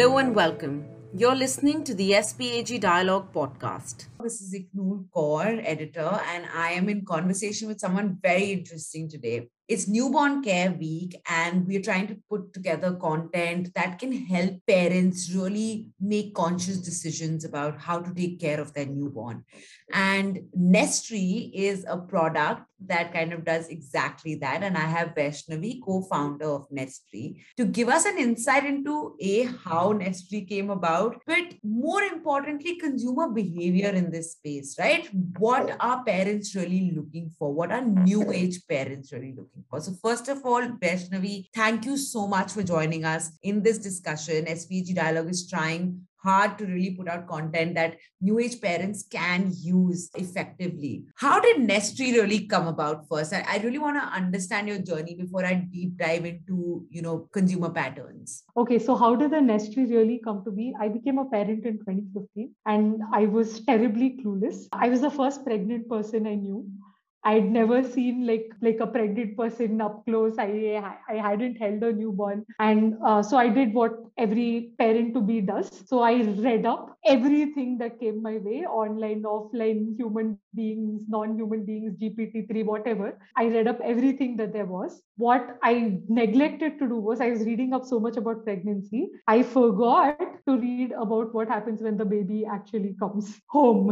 Hello and welcome. You're listening to the SPAG Dialogue podcast. This is Iknool Kaur, editor, and I am in conversation with someone very interesting today. It's Newborn Care Week, and we're trying to put together content that can help parents really make conscious decisions about how to take care of their newborn. And Nestery is a product that kind of does exactly that. And I have Vaishnavi, co founder of Nestery, to give us an insight into A, how Nestery came about, but more importantly, consumer behavior in this space, right? What are parents really looking for? What are new age parents really looking for. So, first of all, Vaishnavi, thank you so much for joining us in this discussion. SPAG Dialogue is trying hard to really put out content that new age parents can use effectively. How did Nestery really come about first? I, I really want to understand your journey before I deep dive into, you know, consumer patterns. Okay, so how did the Nestery really come to be? I became a parent in 2015 and I was terribly clueless. I was the first pregnant person I knew. I'd never seen like like a pregnant person up close. I I hadn't held a newborn, and uh, so I did what every parent to be does. So I read up everything that came my way, online, offline, human beings, non-human beings, GPT-3, whatever. I read up everything that there was. What I neglected to do was I was reading up so much about pregnancy. I forgot to read about what happens when the baby actually comes home,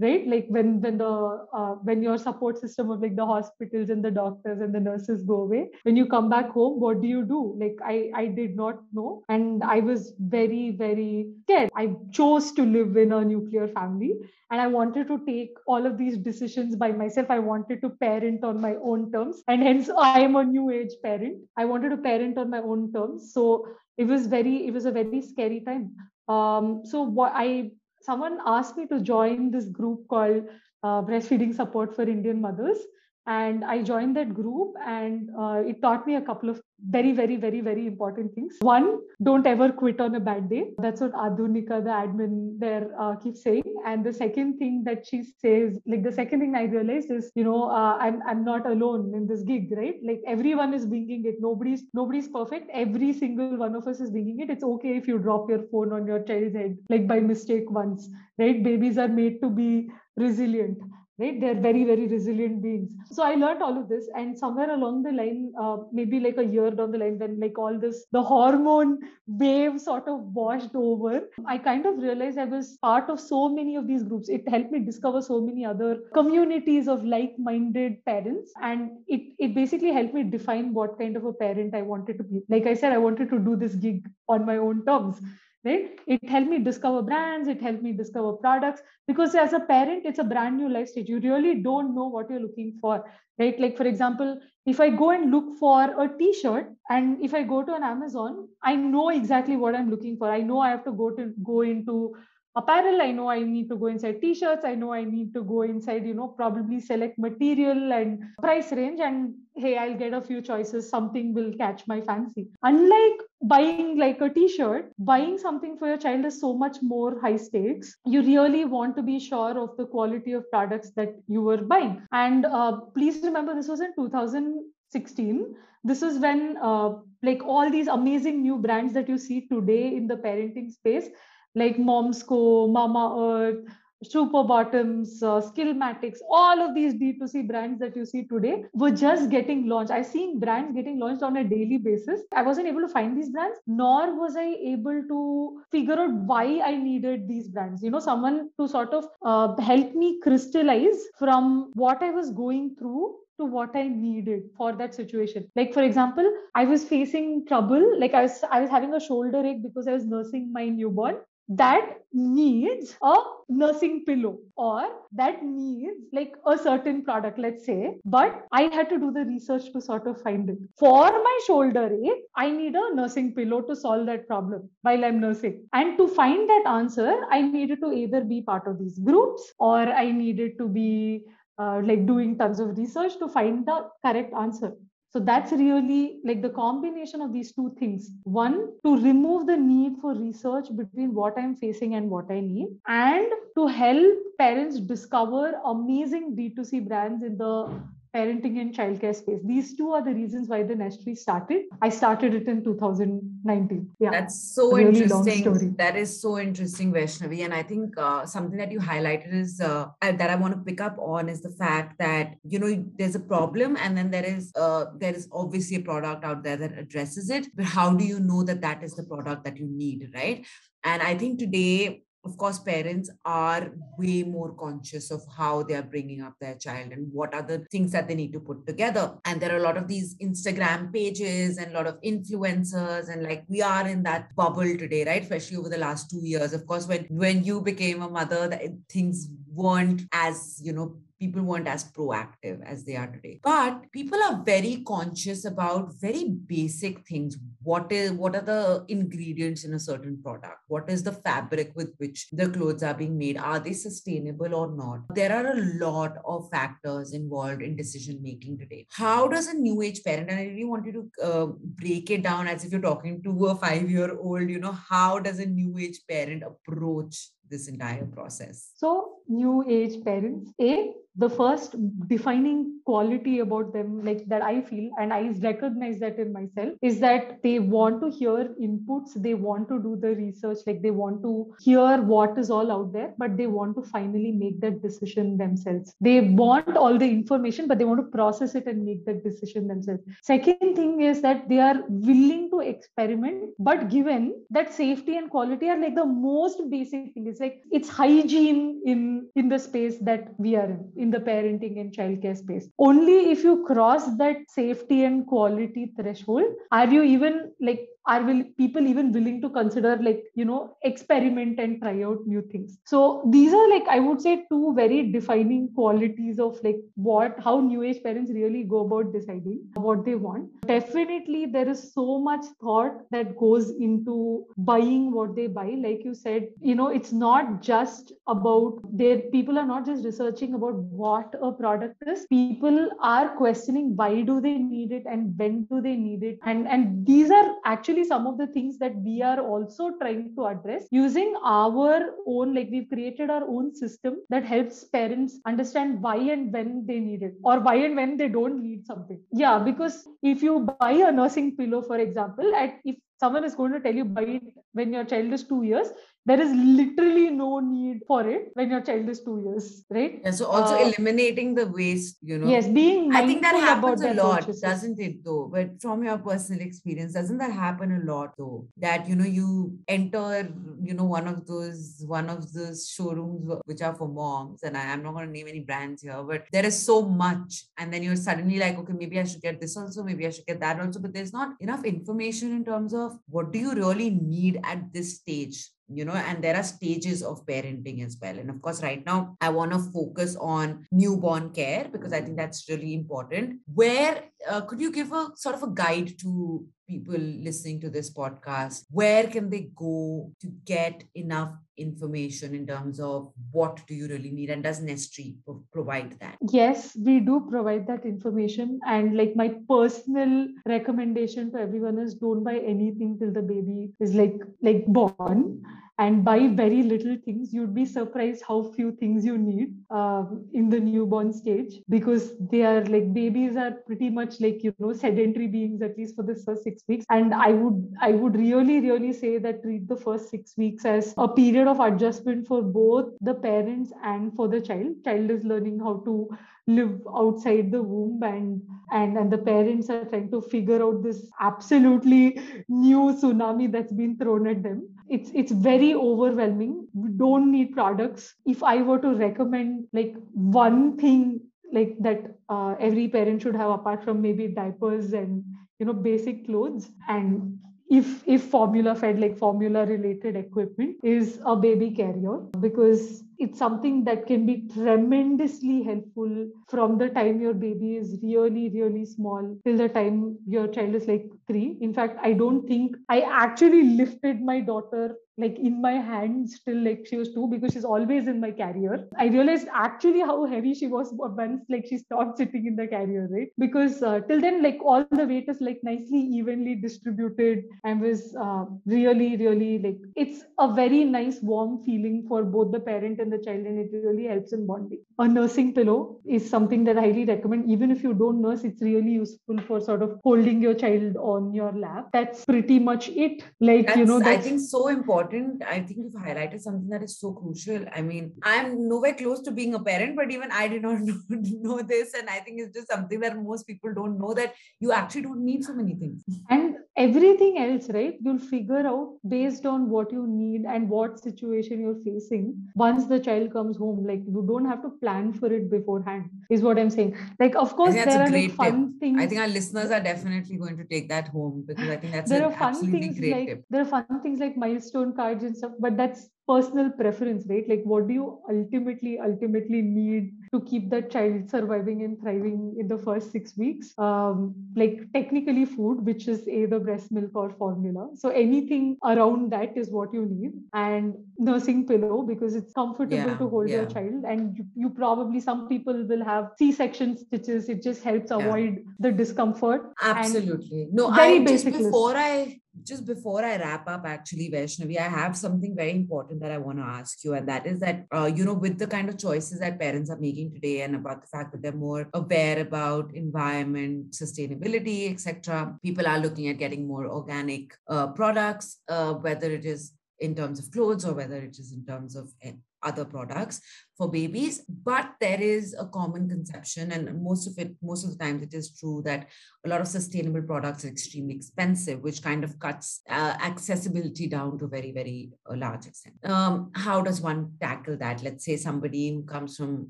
right? Like when when the uh, when your support system of like the hospitals and the doctors and the nurses go away when you come back home what do you do like i i did not know and i was very very scared i chose to live in a nuclear family and i wanted to take all of these decisions by myself. I wanted to parent on my own terms and hence i am a new age parent. I wanted to parent on my own terms. So it was very it was a very scary time. Um so what i someone asked me to join this group called uh, breastfeeding support for Indian mothers. And I joined that group, and uh, it taught me a couple of very, very, very, very important things. One, don't ever quit on a bad day. That's what Adhunika, the admin there, uh, keeps saying. And the second thing that she says, like the second thing I realized is, you know, uh, I'm I'm not alone in this gig, right? Like everyone is winging it. Nobody's nobody's perfect. Every single one of us is winging it. It's okay if you drop your phone on your child's head, like by mistake once, right? Babies are made to be resilient right? They're very very resilient beings. So i learned all of this and somewhere along the line uh, maybe like a year down the line when like all this the hormone wave sort of washed over i kind of realized i was part of so many of these groups. It helped me discover so many other communities of like-minded parents and it it basically helped me define what kind of a parent i wanted to be. Like i said i wanted to do this gig on my own terms right? It helped me discover brands it helped me discover products. Because as a parent it's a brand new life stage. You really don't know what you're looking for right? Like for example if i go and look for a t-shirt and if i go to an amazon i know exactly what i'm looking for. I know i have to go to go into apparel i know i need to go inside t-shirts i know i need to go inside you know probably select material and price range and hey i'll get a few choices. Something will catch my fancy. Unlike buying like a t-shirt buying something for your child is so much more high stakes. You really want to be sure of the quality of products that you were buying. And uh, please remember this was in 2016 this is when uh, like all these amazing new brands that you see today in the parenting space like Mom's Momsco, Mama Earth, Super Bottoms, uh, Skillmatics, all of these D2C brands that you see today were just getting launched. I've seen brands getting launched on a daily basis. I wasn't able to find these brands, nor was I able to figure out why I needed these brands. You know, someone to sort of uh, help me crystallize from what I was going through to what I needed for that situation. Like for example, I was facing trouble. Like I was I was having a shoulder ache because I was nursing my newborn that needs a nursing pillow or that needs like a certain product let's say. But i had to do the research to sort of find it. For my shoulder ache i need a nursing pillow to solve that problem while i'm nursing. And to find that answer i needed to either be part of these groups or i needed to be uh, like doing tons of research to find the correct answer so that's really like the combination of these two things. One, to remove the need for research between what I'm facing and what I need, and to help parents discover amazing D2C brands in the parenting and childcare space. These two are the reasons why the Nestery started. I started it in 2019. Yeah, that's so really interesting. That is so interesting, Vaishnavi. And I think uh, something that you highlighted is uh, that I want to pick up on is the fact that you know there's a problem, and then there is uh, there is obviously a product out there that addresses it. But how do you know that that is the product that you need, right? And I think today of course parents are way more conscious of how they are bringing up their child and what are the things that they need to put together. And there are a lot of these instagram pages and a lot of influencers and like we are in that bubble today right? Especially over the last 2 years. Of course when when you became a mother things weren't as you know people weren't as proactive as they are today. But people are very conscious about very basic things. What is what are the ingredients in a certain product? What is the fabric with which the clothes are being made? Are they sustainable or not? There are a lot of factors involved in decision making today. How does a new age parent and i really want you to uh, break it down as if you're talking to a 5 year old you know how does a new age parent approach this entire process? So new age parents a the first defining quality about them like that i feel and i recognize that in myself is that they want to hear inputs they want to do the research like they want to hear what is all out there but they want to finally make that decision themselves. They want all the information but they want to process it and make that decision themselves. Second thing is that they are willing to experiment but given that safety and quality are like the most basic thing. It's like it's hygiene in in the space that we are in in the parenting and childcare space. Only if you cross that safety and quality threshold are you even like are will people even willing to consider like you know experiment and try out new things. So these are like i would say two very defining qualities of like what how new age parents really go about deciding what they want. Definitely there is so much thought that goes into buying what they buy. Like you said you know it's not just about their people are not just researching about what a product is. People are questioning why do they need it and when do they need it. And and these are actually actually some of the things that we are also trying to address using our own like we've created our own system that helps parents understand why and when they need it or why and when they don't need something. Yeah because if you buy a nursing pillow for example at if someone is going to tell you buy it when your child is 2 years there is literally no need for it when your child is two years, right? Yeah, so also uh, eliminating the waste, you know. Yes, being I think that happens a lot, doesn't it? Though, but from your personal experience, doesn't that happen a lot though? That you know you enter, you know, one of those one of those showrooms which are for moms, and I, am not going to name any brands here, but there is so much, and then you're suddenly like, okay, maybe I should get this also, maybe I should get that also, but there's not enough information in terms of what do you really need at this stage you know and there are stages of parenting as well. And of course right now i want to focus on newborn care because i think that's really important. Where uh, could you give a sort of a guide to people listening to this podcast? Where can they go to get enough information in terms of what do you really need? And does Nestery provide that? Yes we do provide that information. And like my personal recommendation to everyone is don't buy anything till the baby is like like born and buy very little things you'd be surprised how few things you need um, in the newborn stage because they are like babies are pretty much like you know sedentary beings at least for the first six weeks. And i would i would really really say that treat the first six weeks as a period of adjustment for both the parents and for the child. Child is learning how to live outside the womb and and and the parents are trying to figure out this absolutely new tsunami that's been thrown at them it's it's very overwhelming. We don't need products. If i were to recommend like one thing like that uh, every parent should have apart from maybe diapers and you know basic clothes and if if formula fed like formula related equipment is a baby carrier because it's something that can be tremendously helpful from the time your baby is really really small till the time your child is like 3 in fact i don't think i actually lifted my daughter like in my hands till like she was two because she's always in my carrier. I realized actually how heavy she was once like she stopped sitting in the carrier, right? Because uh, till then like all the weight is like nicely evenly distributed and was uh, really really like it's a very nice warm feeling for both the parent and the child and it really helps in bonding. A nursing pillow is something that I highly recommend even if you don't nurse it's really useful for sort of holding your child on your lap. That's pretty much it. Like that's, you know I think so important. I think you've highlighted something that is so crucial. I mean, I'm nowhere close to being a parent, but even I did not know, know this. And I think it's just something that most people don't know that you actually don't need so many things. And everything else, right? You'll figure out based on what you need and what situation you're facing once the child comes home. Like you don't have to plan for it beforehand, is what I'm saying. Like, of course, there are like fun tip. things. I think our listeners are definitely going to take that home because I think that's there are fun things like tip. there are fun things like milestone cards and stuff, but that's personal preference right like what do you ultimately ultimately need to keep that child surviving and thriving in the first six weeks. Um, like technically food which is either breast milk or formula. So anything around that is what you need. And nursing pillow because it's comfortable Yeah, to hold your child. And you, you probably some people will have c-section stitches. It just helps avoid the discomfort. And Absolutely. No, very I just basic list. before I just before I wrap up, actually, Vaishnavi, I have something very important that I want to ask you, and that is that uh, you know, with the kind of choices that parents are making today, and about the fact that they're more aware about environment, sustainability, etc. People are looking at getting more organic uh, products, uh, whether it is in terms of clothes or whether it is in terms of eh, other products for babies but there is a common conception and most of it most of the times it is true that a lot of sustainable products are extremely expensive which kind of cuts uh, accessibility down to a very very uh, large extent. Um, how does one tackle that? Let's say somebody who comes from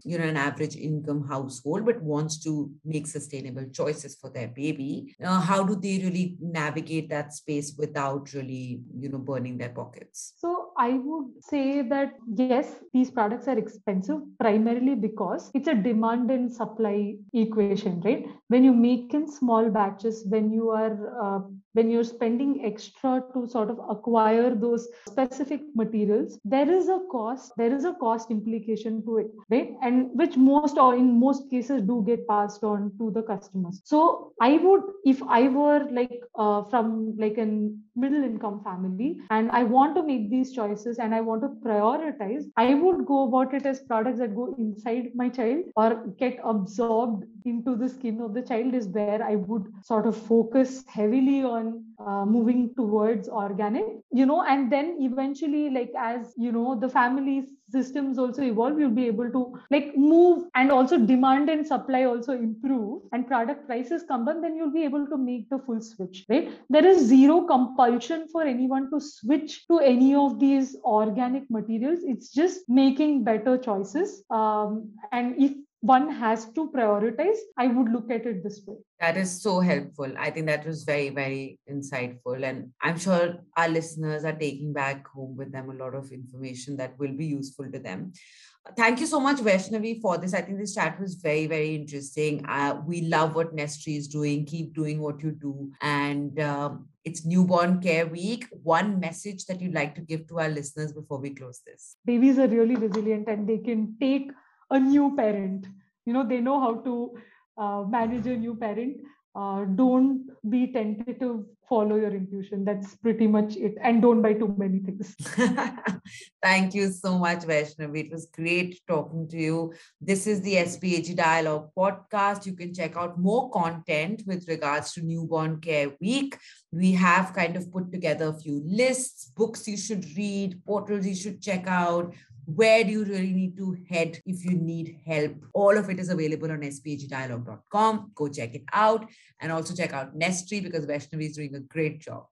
you know an average income household but wants to make sustainable choices for their baby. Uh, how do they really navigate that space without really you know burning their pockets? So I would say that yes, these products are expensive primarily because it's a demand and supply equation, right? When you make in small batches, when you are uh, when you're spending extra to sort of acquire those specific materials, there is a cost. There is a cost implication to it, right? And which most or in most cases do get passed on to the customers. So I would, if I were like uh, from like an middle income family and I want to make these choices and I want to prioritize, I would go about it as products that go inside my child or get absorbed into the skin of the child is where I would sort of focus heavily on uh, moving towards organic, you know, and then eventually, like as you know, the family systems also evolve, you'll be able to like move and also demand and supply also improve and product prices come down, then you'll be able to make the full switch, right? There is zero compulsion for anyone to switch to any of these organic materials. It's just making better choices. Um, and if one has to prioritize, I would look at it this way. That is so helpful. I think that was very, very insightful. And I'm sure our listeners are taking back home with them a lot of information that will be useful to them. Thank you so much, Vaishnavi, for this. I think this chat was very, very interesting. Uh, we love what Nestery is doing. Keep doing what you do. And um, it's Newborn Care Week. One message that you'd like to give to our listeners before we close this? Babies are really resilient and they can take a new parent. You know, they know how to uh, manage a new parent. Uh, don't be tentative, follow your intuition. That's pretty much it. And don't buy too many things. Thank you so much, Vaishnavi. It was great talking to you. This is the SPAG Dialogue podcast. You can check out more content with regards to Newborn Care Week. We have kind of put together a few lists, books you should read, portals you should check out, where do you really need to head if you need help? All of it is available on spagdialogue.com. Go check it out and also check out Nestery because Vaishnavi is doing a great job.